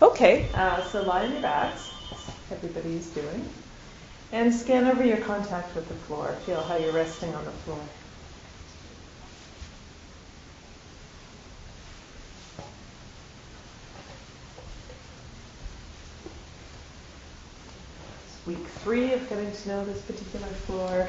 Okay, uh, so lie on your backs, everybody's doing, and scan over your contact with the floor. Feel how you're resting on the floor. It's week three of getting to know this particular floor.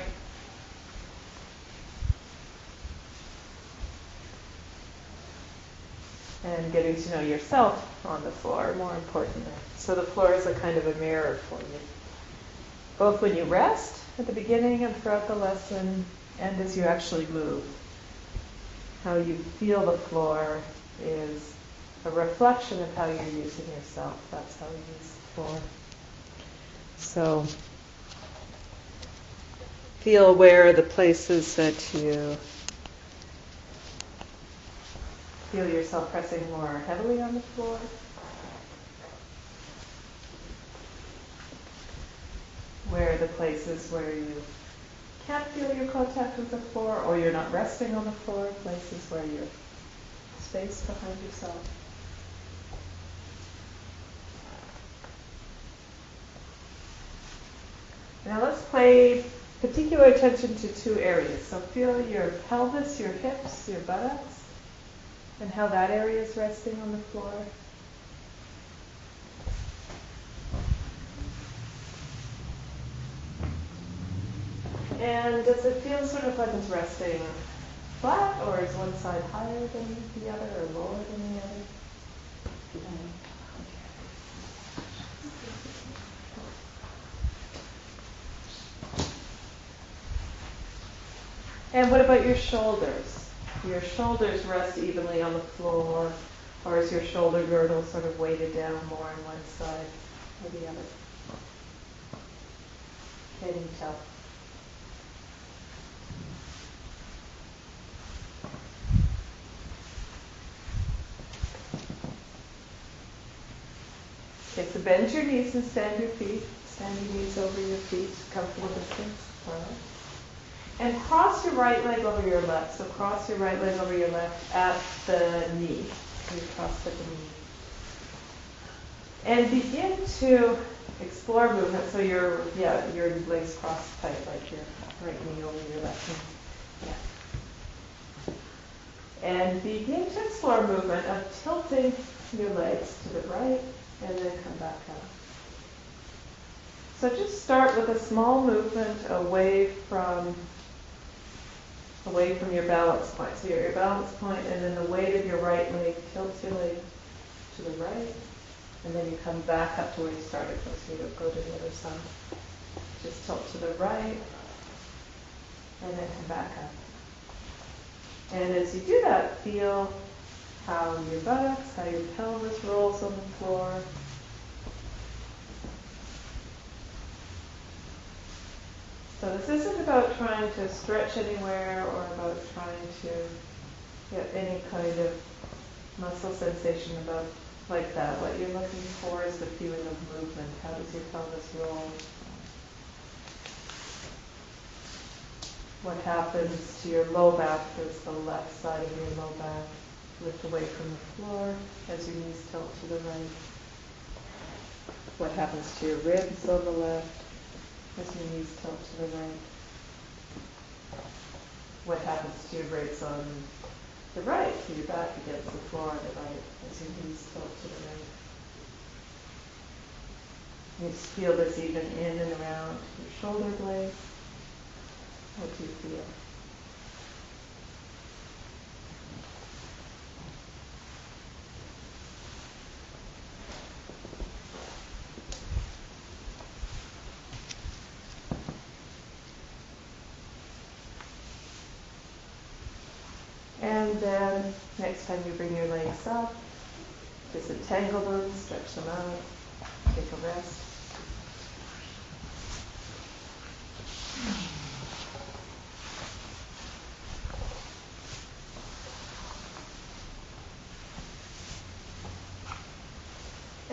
And getting to know yourself on the floor, more importantly. So the floor is a kind of a mirror for you. Both when you rest at the beginning and throughout the lesson, and as you actually move. How you feel the floor is a reflection of how you're using yourself. That's how you use the floor. So feel aware of the places that you Feel yourself pressing more heavily on the floor. Where are the places where you can't feel your contact with the floor or you're not resting on the floor, places where you're space behind yourself. Now let's pay particular attention to two areas. So feel your pelvis, your hips, your buttocks and how that area is resting on the floor. And does it feel sort of like it's resting flat, or is one side higher than the other, or lower than the other? And what about your shoulders? Your shoulders rest evenly on the floor, or is your shoulder girdle sort of weighted down more on one side or the other? Can you tell? Okay, so bend your knees and stand your feet. Stand your knees over your feet, comfortable distance. All right. And cross your right leg over your left. So cross your right leg over your left at the knee. You cross at the knee. And begin to explore movement. So your yeah, your legs cross tight like your right knee over your left knee. Yeah. And begin to explore movement of tilting your legs to the right and then come back up. So just start with a small movement away from away from your balance point. So you're at your balance point, and then the weight of your right leg tilts your leg to the right, and then you come back up to where you started from. So you go to the other side. Just tilt to the right, and then come back up. And as you do that, feel how your buttocks, how your pelvis rolls on the floor, So this isn't about trying to stretch anywhere or about trying to get any kind of muscle sensation about like that. What you're looking for is the feeling of movement. How does your pelvis roll? What happens to your low back? There's the left side of your low back. Lift away from the floor as your knees tilt to the right. What happens to your ribs on the left? As your knees tilt to the right. What happens to your ribs on the right, so your back against the floor on the right, as your knees tilt to the right. You just feel this even in and around your shoulder blades. What do you feel?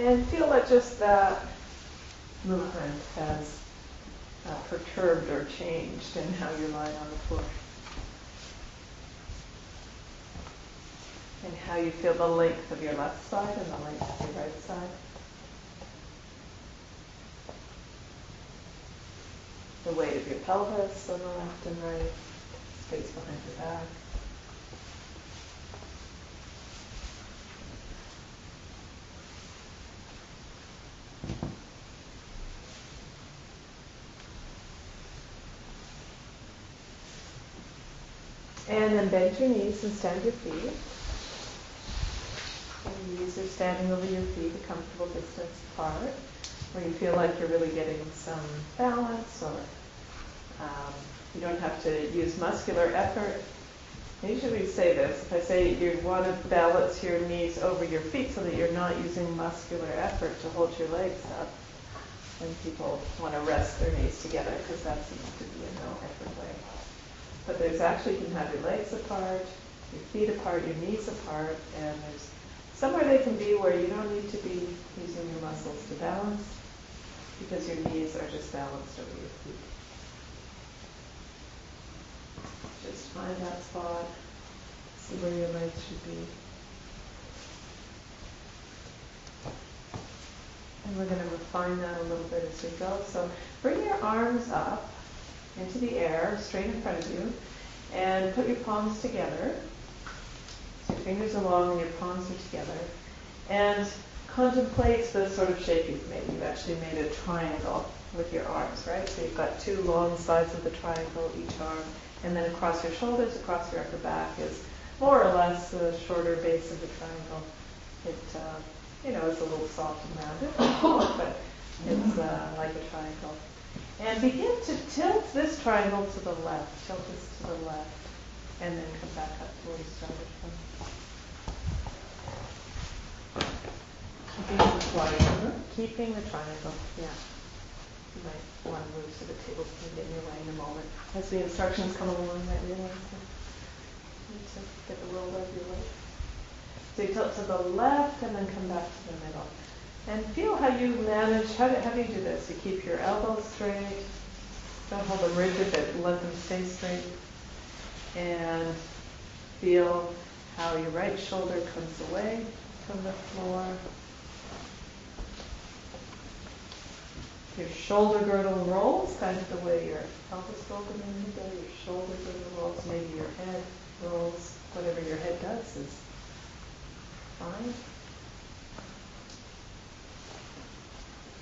and feel that just that movement has uh, perturbed or changed in how you're lying on the floor. And how you feel the length of your left side and the length of your right side. The weight of your pelvis on the left and right, space behind your back. And then bend your knees and stand your feet. And knees are standing over your feet a comfortable distance apart, where you feel like you're really getting some balance or um, you don't have to use muscular effort. I usually say this, if I say you want to balance your knees over your feet so that you're not using muscular effort to hold your legs up, then people want to rest their knees together because that seems to be a no effort way. But there's actually, you can have your legs apart, your feet apart, your knees apart, and there's somewhere they can be where you don't need to be using your muscles to balance because your knees are just balanced over your feet. Just find that spot, see where your legs should be. And we're going to refine that a little bit as we go. So bring your arms up into the air, straight in front of you, and put your palms together. So your fingers are long and your palms are together. And contemplate the sort of shape you've made. You've actually made a triangle with your arms, right? So you've got two long sides of the triangle, each arm, and then across your shoulders, across your upper back is more or less the shorter base of the triangle. It, uh, you know, is a little soft and rounded, but it's uh, like a triangle. And begin to tilt this triangle to the left. Tilt this to the left. And then come back up to where you started from. Keeping the triangle. Keeping the triangle, yeah. You might want to move so the table's going to get in your way in a moment. As the instructions come along, I realize that you need to get the world out of your way. So you tilt to the left and then come back to the middle. And feel how you manage, how do, how do you do this? You keep your elbows straight, don't hold them rigid, but let them stay straight. And feel how your right shoulder comes away from the floor. Your shoulder girdle rolls, kind of the way your pelvis rolled in the middle, your shoulder girdle rolls, maybe your head rolls, whatever your head does is fine.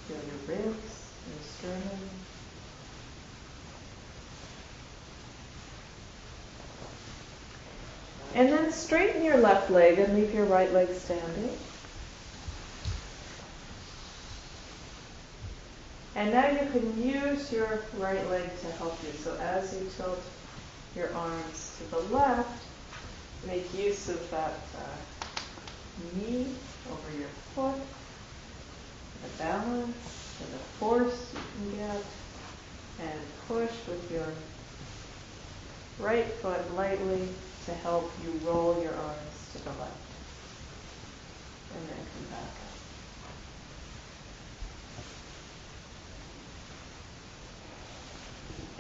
Feel your ribs, your sternum. And then straighten your left leg and leave your right leg standing. And now you can use your right leg to help you. So as you tilt your arms to the left, make use of that uh, knee over your foot the balance and the force you can get, and push with your right foot lightly to help you roll your arms to the left. And then come back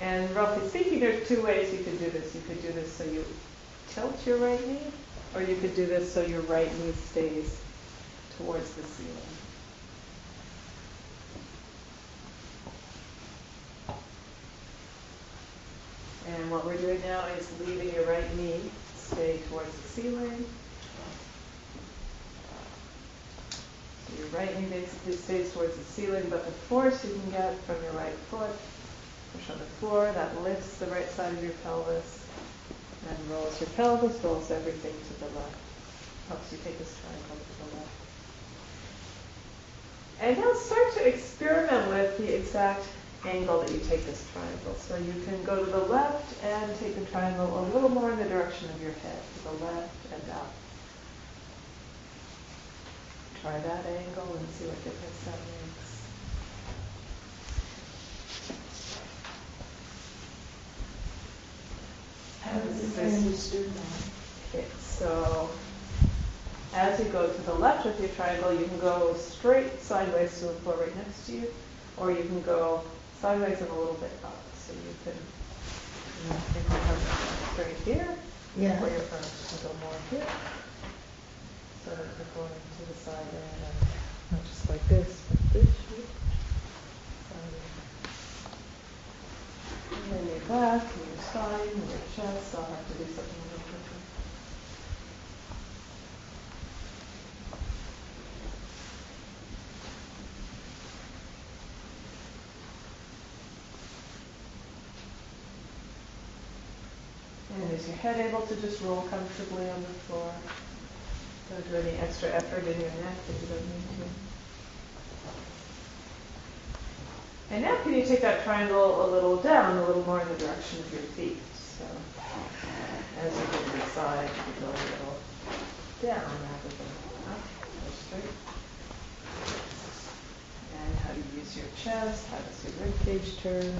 And roughly speaking, there's two ways you could do this. You could do this so you tilt your right knee, or you could do this so your right knee stays towards the ceiling. And what we're doing now is leaving your right knee stay towards the ceiling. So your right knee basically stays towards the ceiling, but the force you can get from your right foot, push on the floor, that lifts the right side of your pelvis and rolls your pelvis, rolls everything to the left. Helps you take this triangle to the left. And now start to experiment with the exact angle that you take this triangle. So you can go to the left and take the triangle a little more in the direction of your head, to the left and up. Try that angle and see what difference that makes. How does do Okay, so as you go to the left with your triangle, you can go straight sideways to the floor right next to you, or you can go sideways and a little bit up. So you can, you know, think you have straight here, Yeah. or your front can go more here. So that you're going to the side and not just like this, but this shape. And then your back, and your spine, and your chest, I'll have to do something a little different. And is your head able to just roll comfortably on the floor? Don't do any extra effort in your neck if you don't need to. And now can you take that triangle a little down, a little more in the direction of your feet? So as you go to the side, you go a little down rather than up or straight. And how do you use your chest? How does your rib cage turn?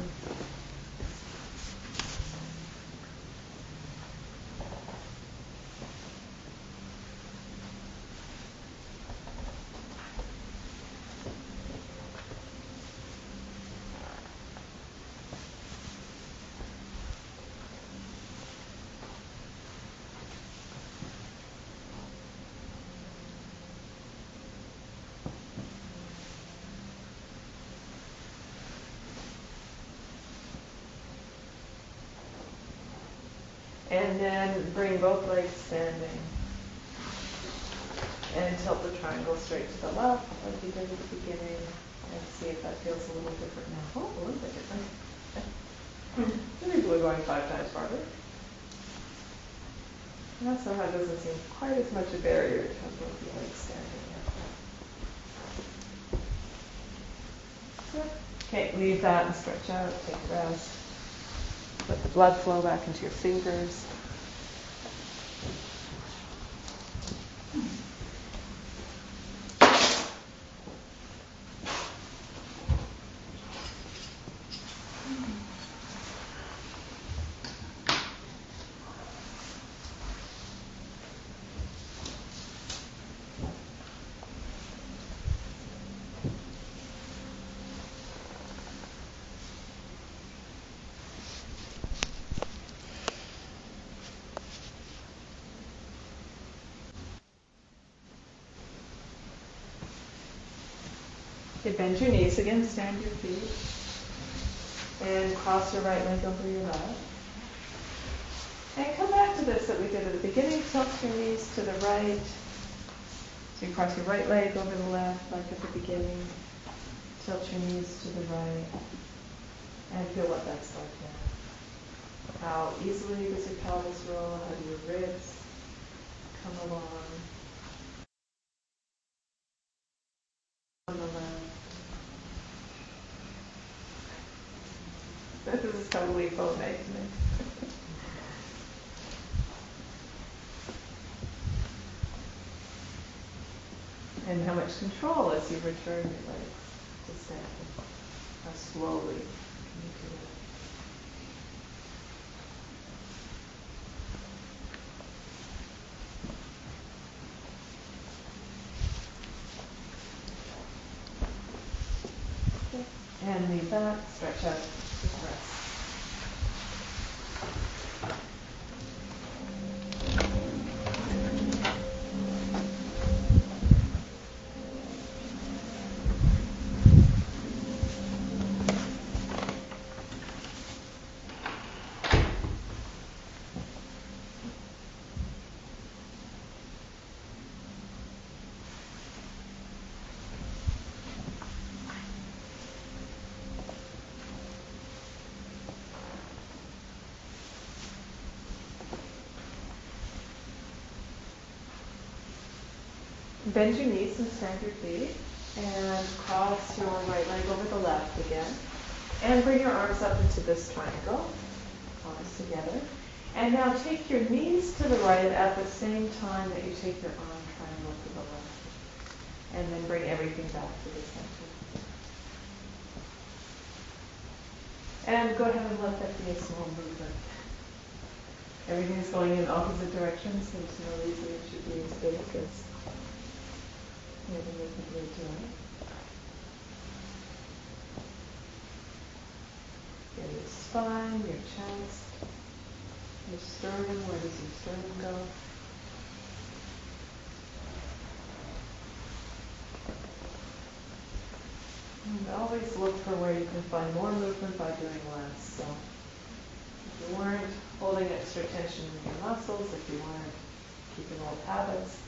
And then bring both legs standing. And tilt the triangle straight to the left, like you did at the beginning, and see if that feels a little different now. Oh, a little bit different. Maybe we're going five times farther. That somehow doesn't seem quite as much a barrier to have both legs standing. Okay, leave that and stretch out, take a rest. Let the blood flow back into your fingers. Okay, bend your knees again, stand your feet. And cross your right leg over your left. And come back to this that we did at the beginning. Tilt your knees to the right. So you cross your right leg over the left, like at the beginning. Tilt your knees to the right. And feel what that's like now. How easily does your pelvis roll? How do your ribs come along? On the left. This is totally faux to me. And how much control as you return your legs to standing. How slowly can you do it? And lean back, stretch out, just rest. Bend your knees and stand your feet. And cross your right leg over the left again. And bring your arms up into this triangle. Arms together. And now take your knees to the right at the same time that you take your arm triangle to the left. And then bring everything back to the center. And go ahead and let that be a small movement. Everything is going in opposite directions, so there's no reason it should be as big as Get your spine, your chest, your sternum. Where does your sternum go? And always look for where you can find more movement by doing less. So if you weren't holding extra tension in your muscles, if you weren't keeping old habits,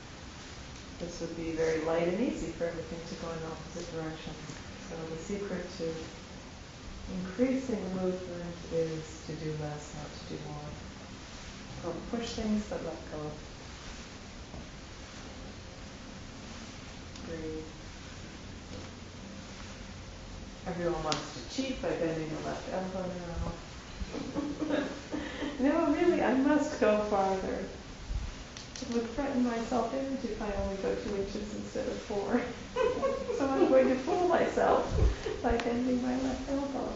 this would be very light and easy for everything to go in opposite direction. So the secret to increasing movement is to do less, not to do more. Don't push things, but let go. Breathe. Everyone wants to cheat by bending the left elbow now. no, really, I must go farther. Would threaten my self-image if I only go two inches instead of four. so I'm going to fool myself by bending my left elbow.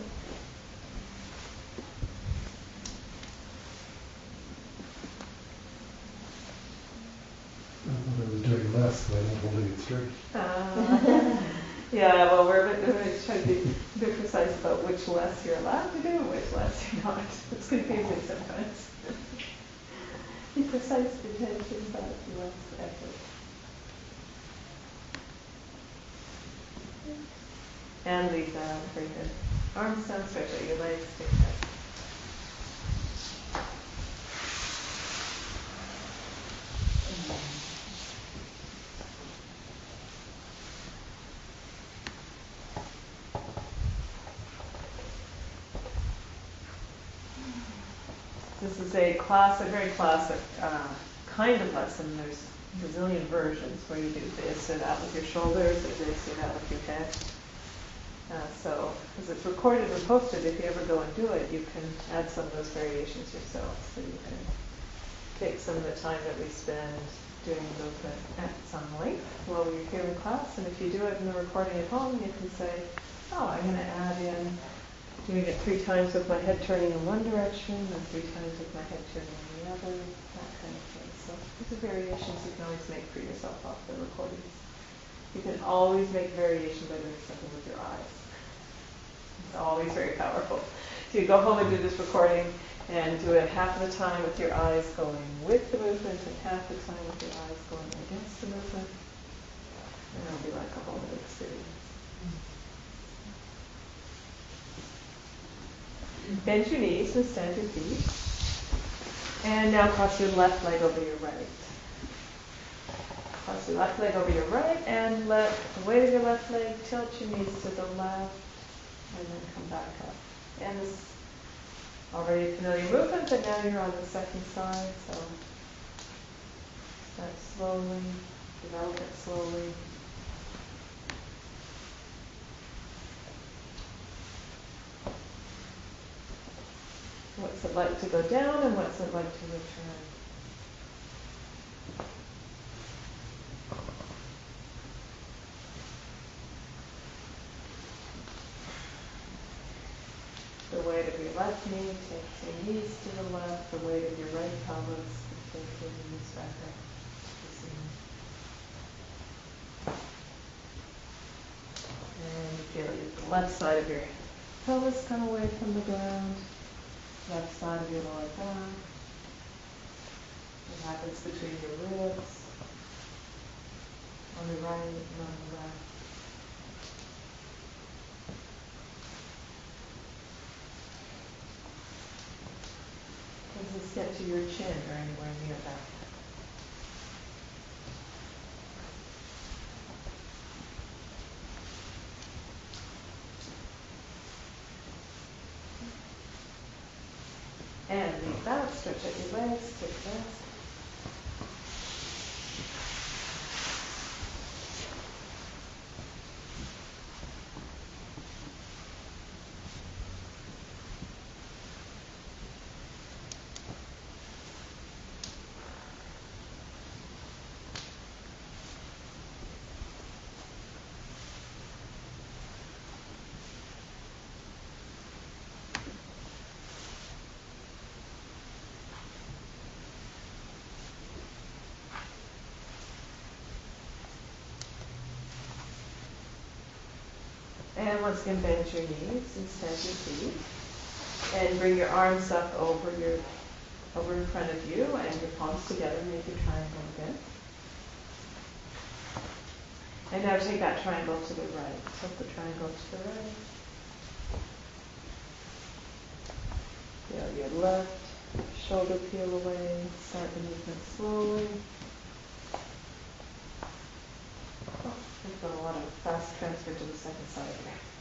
I thought I was doing less when I'm holding it straight. Uh, yeah, well, we're, a bit- we're going to try to be a bit precise about which less you're allowed to do and which less you're not. It's confusing sometimes. Be precise with tension, but less effort. And that out, very. Arms down, stretch out your legs, take that. This is a classic, very classic uh, kind of lesson. There's a versions where you do this or that with your shoulders, or this or that with your head. Uh, so, because it's recorded and posted, if you ever go and do it, you can add some of those variations yourself. So you can take some of the time that we spend doing movement at some length while we're here in class. And if you do it in the recording at home, you can say, oh, I'm going to add in doing it three times with my head turning in one direction and three times with my head turning in the other, that kind of thing. So these are variations you can always make for yourself off the recordings. You can always make variation by doing something with your eyes. It's always very powerful. So you go home and do this recording and do it half of the time with your eyes going with the movement and half the time with your eyes going against the movement. And it'll be like a whole new experience. Bend your knees and stand your feet. And now cross your left leg over your right. Cross your left leg over your right and let the weight of your left leg tilt your knees to the left and then come back up. And this already familiar movement, but now you're on the second side, so start slowly, develop it slowly. What's it like to go down and what's it like to return? The weight of your left knee takes your knees to the left, the weight of your right pelvis takes your knees back up. And you feel the left side of your pelvis come away from the ground, left side of your lower back. What happens between your ribs, on the right and on the left. Does this get to your chin or anywhere near that? And leave that, stretch out your legs, take a once again, bend your knees stand your feet. And bring your arms up over your, over in front of you and your palms together, make a triangle again. And now take that triangle to the right. Tilt the triangle to the right. Feel your left shoulder peel away. Start the movement slowly. Oh, We've got a lot of fast transfer to the second side here.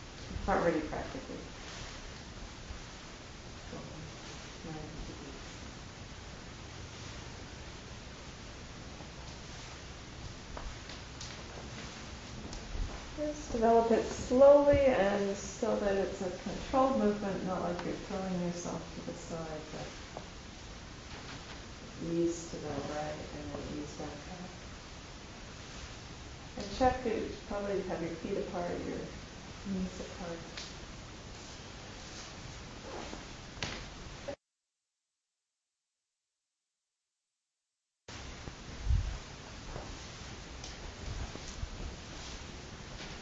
Really practically. Just develop it slowly and so that it's a controlled movement, not like you're throwing yourself to the side, but ease to the right and then ease back up. And check it, you probably have your feet apart, your knees apart.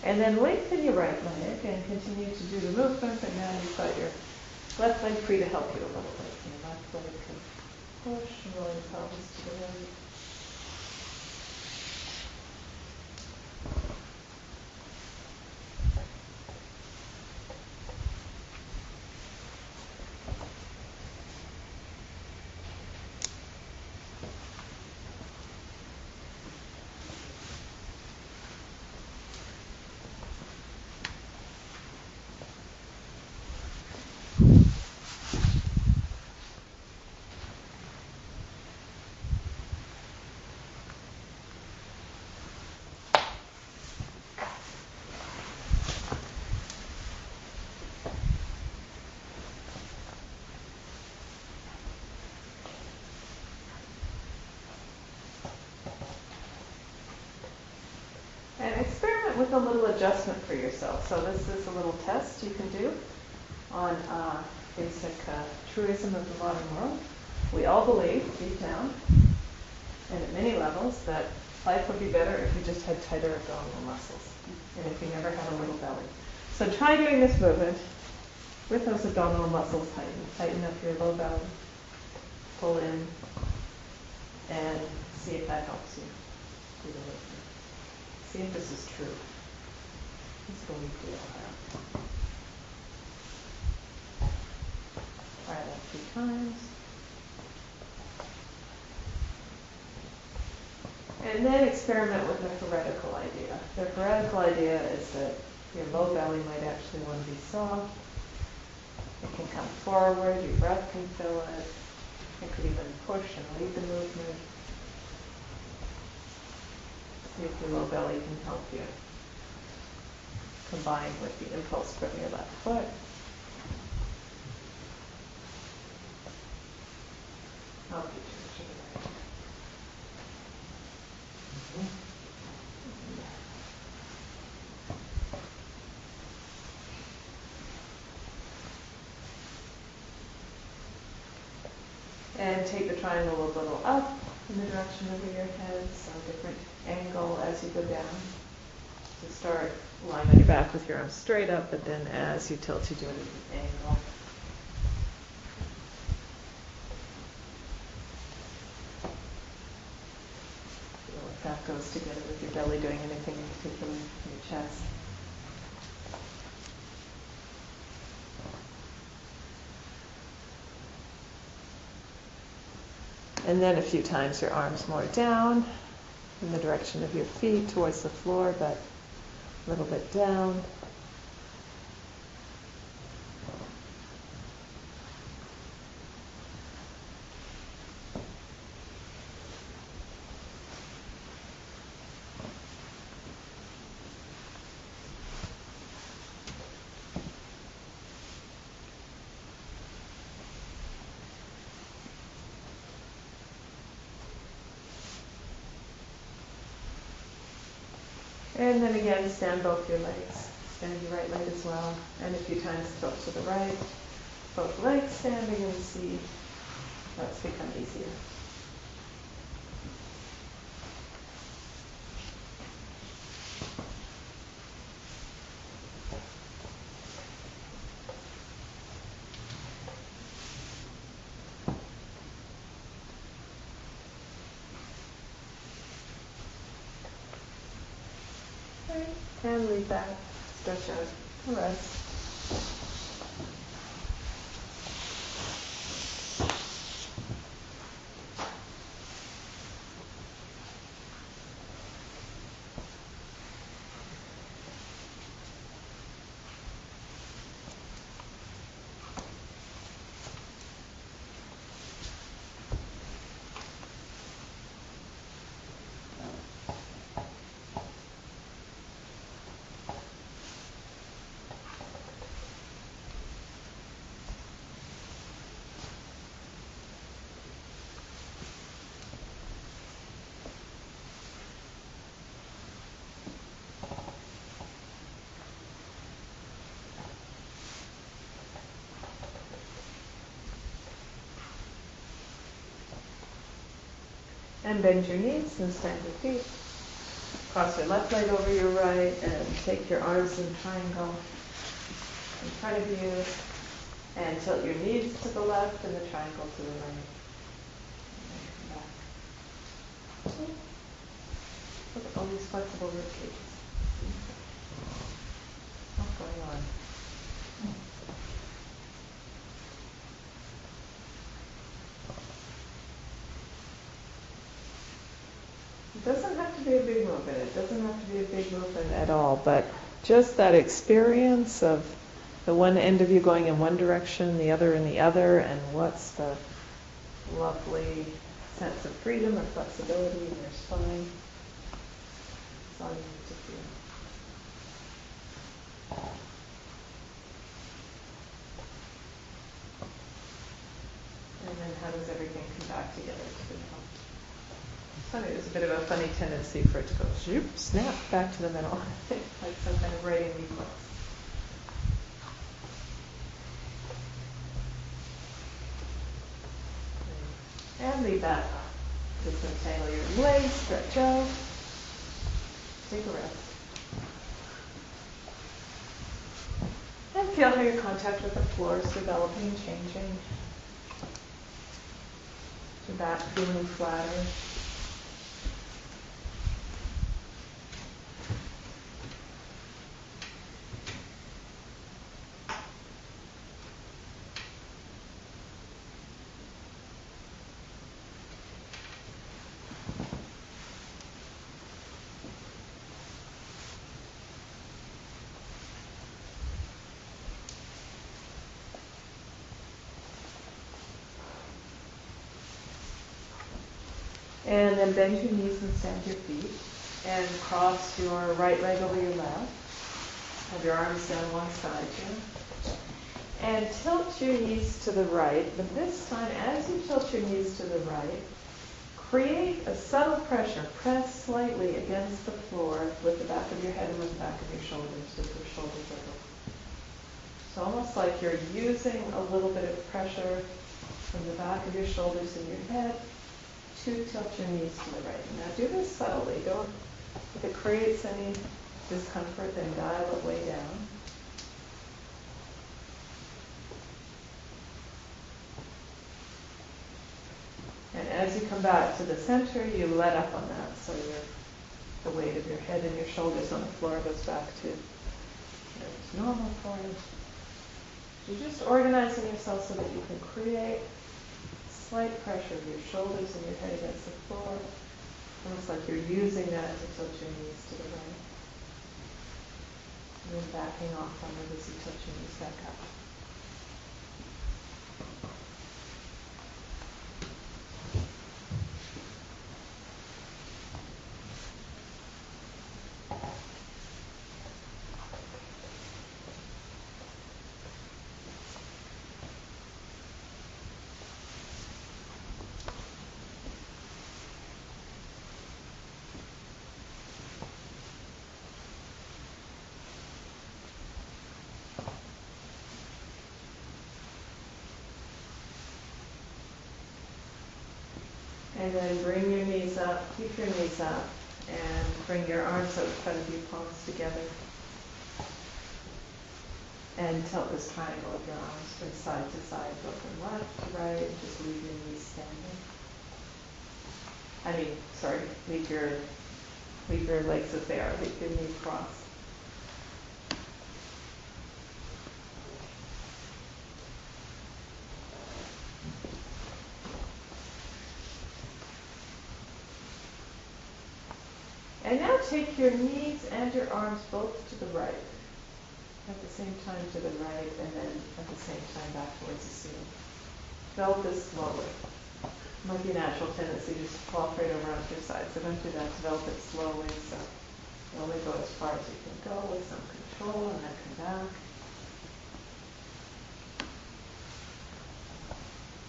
And then lengthen your right leg and continue to do the movement, but now you've got your left leg free to help you a little bit. Your left leg can push and your pelvis to the right. And experiment with a little adjustment for yourself. So this is a little test you can do on uh, basic uh, truism of the modern world. We all believe deep down and at many levels that life would be better if you just had tighter abdominal muscles and if you never had a little belly. So try doing this movement with those abdominal muscles tightened. Tighten up your low belly, pull in, and see if that helps you do the. See if this is true. Let's go and feel that. Try that a times. And then experiment with the heretical idea. The heretical idea is that your low belly might actually want to be soft. It can come forward, your breath can fill it. It could even push and lead the movement. See if your low belly can help you combine with the impulse from your left foot. Right. Mm-hmm. And take the triangle a little up in the direction of your head, so different angle as you go down. to start lying on your back with your arms straight up, but then as you tilt, you do a different angle. Feel if that goes together with your belly doing anything in particular your chest. And then a few times your arms more down in the direction of your feet towards the floor, but a little bit down. And then again, stand both your legs. Stand your right leg as well. And a few times tilt to the right. Both legs standing and see that's become easier. Okay. And leave that. Stretch out. Rest. And bend your knees and stand your feet. Cross your left leg over your right and take your arms in triangle in front of you. And tilt your knees to the left and the triangle to the right. And then come back. Look at all these flexible rib cages. What's going on? It doesn't have to be a big movement. It doesn't have to be a big movement at all, but just that experience of the one end of you going in one direction, the other in the other, and what's the lovely sense of freedom or flexibility in your spine. That's all you need to feel. And then how does everything come back together to the middle? It's funny, there's a bit of a funny tendency for it to go zoop, snap, back to the middle, like some kind of righting reflex. And leave that. Just untangle your legs, stretch out. Take a rest. And feel how your contact with the floor is developing, changing. Your back feeling flatter. And bend your knees and stand your feet. And cross your right leg over your left. Have your arms down one side here. And tilt your knees to the right. But this time, as you tilt your knees to the right, create a subtle pressure. Press slightly against the floor with the back of your head and with the back of your shoulders, with your shoulders over. So almost like you're using a little bit of pressure from the back of your shoulders and your head to tilt your knees to the right. Now do this subtly. Don't, if it creates any discomfort, then dial it way down. And as you come back to the center, you let up on that. So your, the weight of your head and your shoulders on the floor goes back to normal for you. You're just organizing yourself so that you can create slight pressure of your shoulders and your head against the floor. Almost like you're using that to tilt your knees to the right. And then backing off on it as you tilt your knees back up. Then bring your knees up, keep your knees up, and bring your arms out in front of palms together. And tilt this triangle of your arms from side to side, go from left to right, and just leave your knees standing. I mean, sorry, leave your leave your legs as they are, leave your knees crossed. And now your knees and your arms both to the right. At the same time to the right, and then at the same time back towards the ceiling. Develop this slowly. Might be a natural tendency to just flop right over onto your side. So don't do that. Develop it slowly. So only go as far as you can go with some control, and then come back.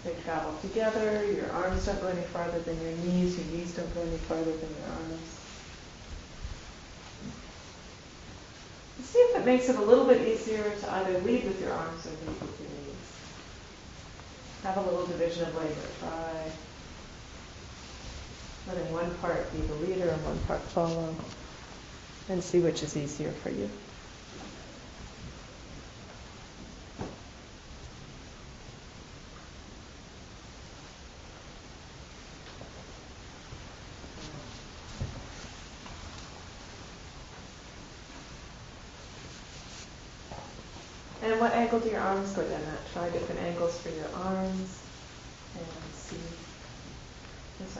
They travel together. Your arms don't go any farther than your knees. Your knees don't go any farther than your arms. See if it makes it a little bit easier to either lead with your arms or lead with your knees. Have a little division of labor. Try. letting one part be the leader and one part follow, and see which is easier for you. And what angle do your arms go down at? Try different angles for your arms and see. That's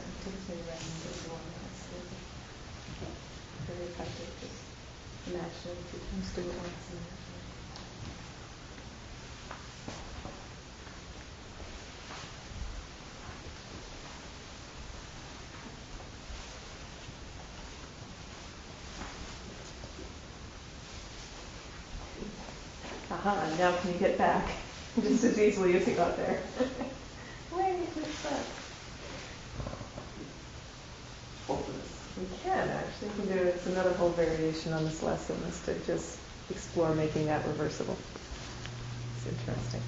really very effective. Just imagine two times, do it once and imagine it. Aha, and now can you get back just as easily as you got there? You miss that? We can actually, we can do, it. it's another whole variation on this lesson, is to just explore making that reversible. It's interesting.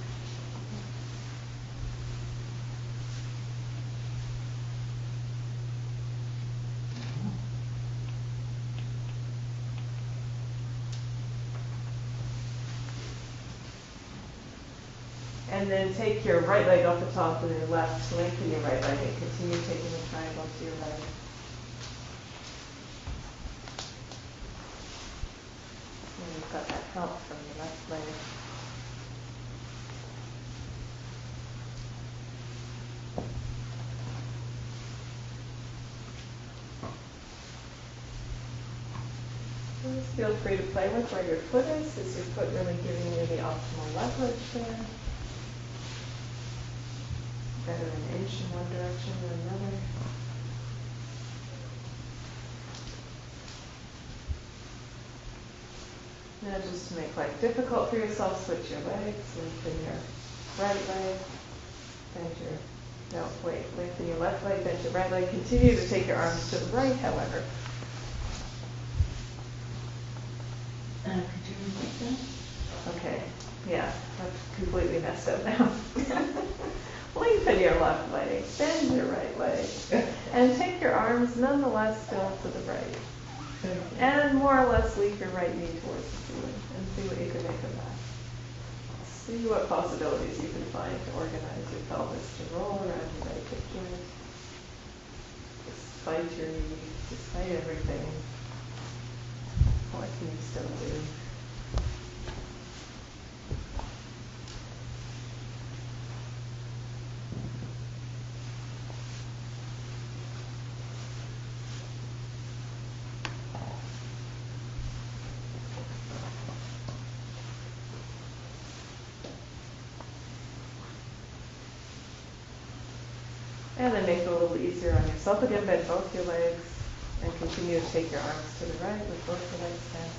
And then take your right leg off the top and your left, lengthen your right leg and continue taking the triangle to your right. And you've got that help from the left leg. Feel free to play with where your foot is. Is your foot really giving you the optimal leverage there? Better an inch in one direction than another. Now just to make life difficult for yourself, switch your legs, lengthen your right leg, bend your, no, wait, lengthen your left leg, bend your right leg. Continue to take your arms to the right, however. Uh, could you repeat that? Okay, yeah, I've completely messed up now. Lengthen your left leg, bend your right leg, and take your arms nonetheless still to the right. And more or less leave your right knee towards the ceiling and see what you can make of that. See what possibilities you can find to organize your pelvis to roll around your right joint. Despite your knee, despite everything, what can you still do? And then make it a little easier on yourself again, bend both your legs and continue to take your arms to the right with both your legs bent.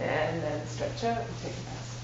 And then stretch out and take a pass.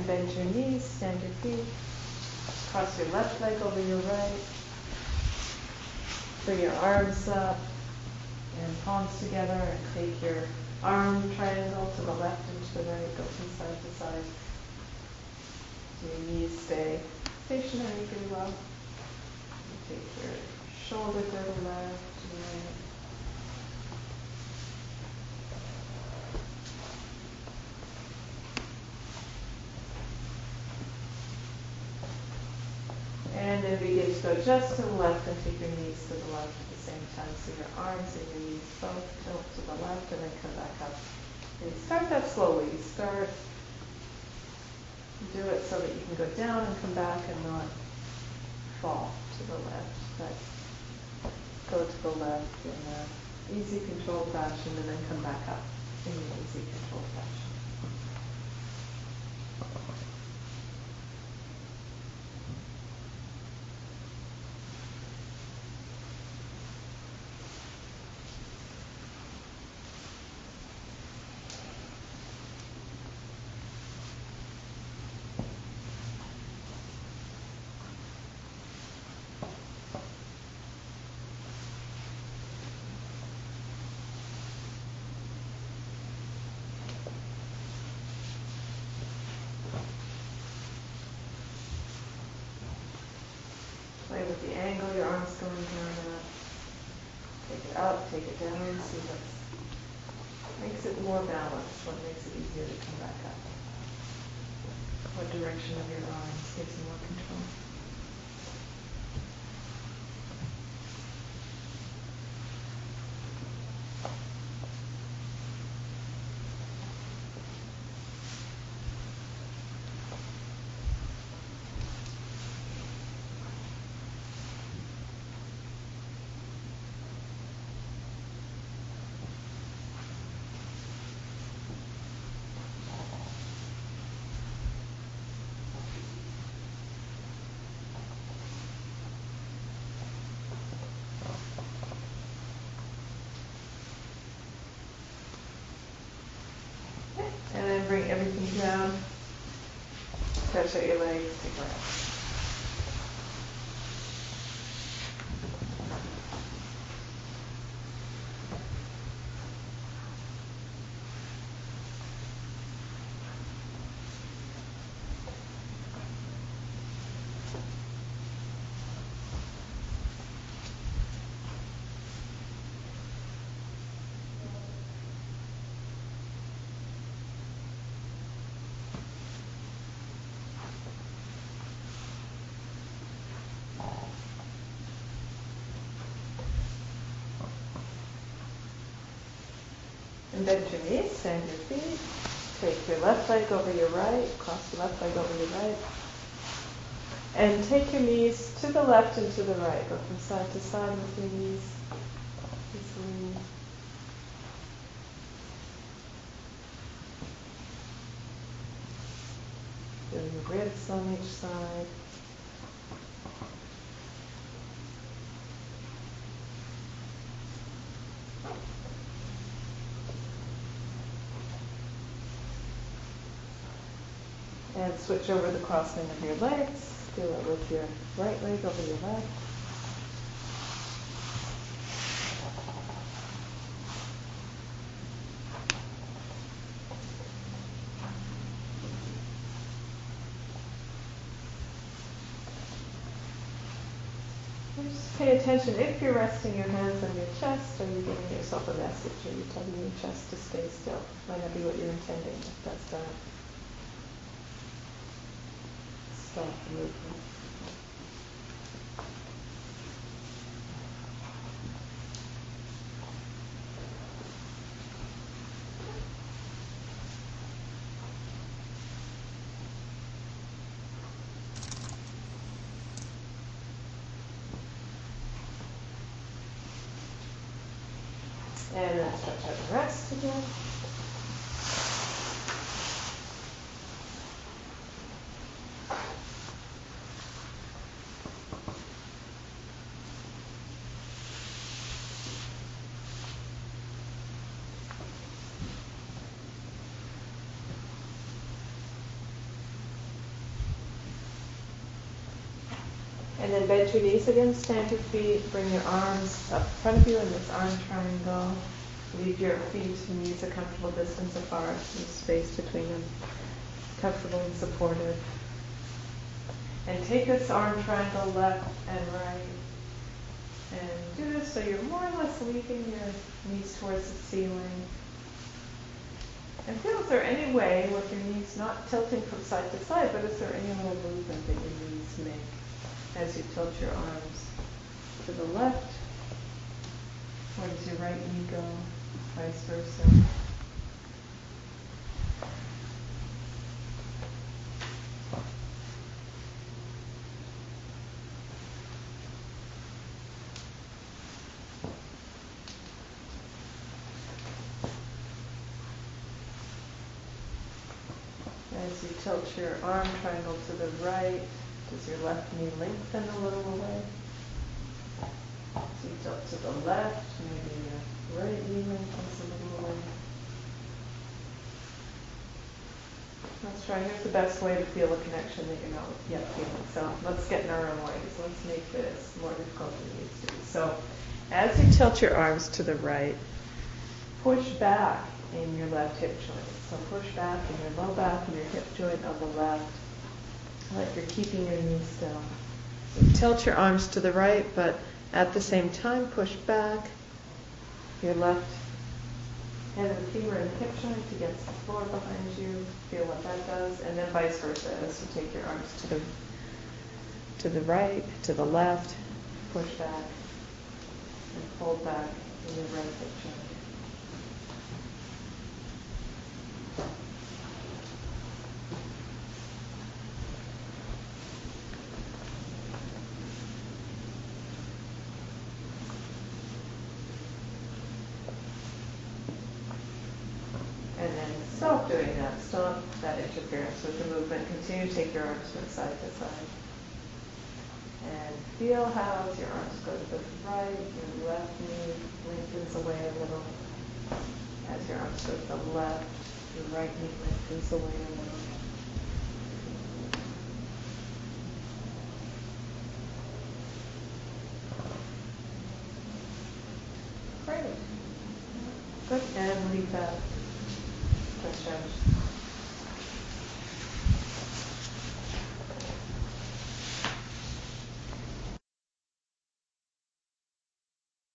And bend your knees, stand your feet. Cross your left leg over your right. Bring your arms up and palms together and take your arm triangle to the left and to the right, go from side to side. Your knees stay stationary pretty well. Take your shoulder to the left and right. And go just to the left and take your knees to the left at the same time. So your arms and your knees both tilt to the left and then come back up. And start that slowly. Start, do it so that you can go down and come back and not fall to the left. But go to the left in an easy controlled fashion and then come back up in an easy controlled fashion. Play with the angle your arm's going down at. Take it down, see what makes it more balanced, what makes it easier to come back up. What direction of your arms gives you more control. Bring everything down. Out your legs, take a rest. And bend your knees, stand your feet. Take your left leg over your right, cross your left leg over your right. And take your knees to the left and to the right. Go from side to side with your knees. Easily. Feel your ribs on each side. And switch over the crossing of your legs. Do it with your right leg over your left. Just pay attention if you're resting your hands on your chest, are you giving yourself a message? Are you telling your chest to stay still? Might not be what you're intending if that's done. сталкиваются bend your knees again, stand your feet, bring your arms up in front of you in this arm triangle. Leave your feet and knees a comfortable distance apart, some space between them, comfortable and supportive. And take this arm triangle left and right. And do this so you're more or less leaving your knees towards the ceiling. And feel is there any way with your knees not tilting from side to side, but is there any little movement that your knees make as you tilt your arms to the left? Or does your right knee go vice versa? As you tilt your arm triangle to the right, does your left knee lengthen a little away? You tilt to the left, maybe your right knee lengthens a little away. Let's try, here's the best way to feel a connection that you're not yet feeling. So let's get in our own ways. Let's make this more difficult than it needs to be. So as you tilt your arms to the right, push back in your left hip joint. So push back in your low back and your hip joint on the left, like you're keeping your knees still. So tilt your arms to the right, but at the same time push back your left head and femur and hip joint against the floor behind you. Feel what that does, and then vice versa as you take your arms to the to the right, to the left, push back and fold back in your right hip joint. And then stop doing that. Stop that with the movement. Continue to take your arms from side to side. And feel how as your arms go to the right, your left knee lengthens away a little. As your arms go to the left, your right knee lengthens away a little.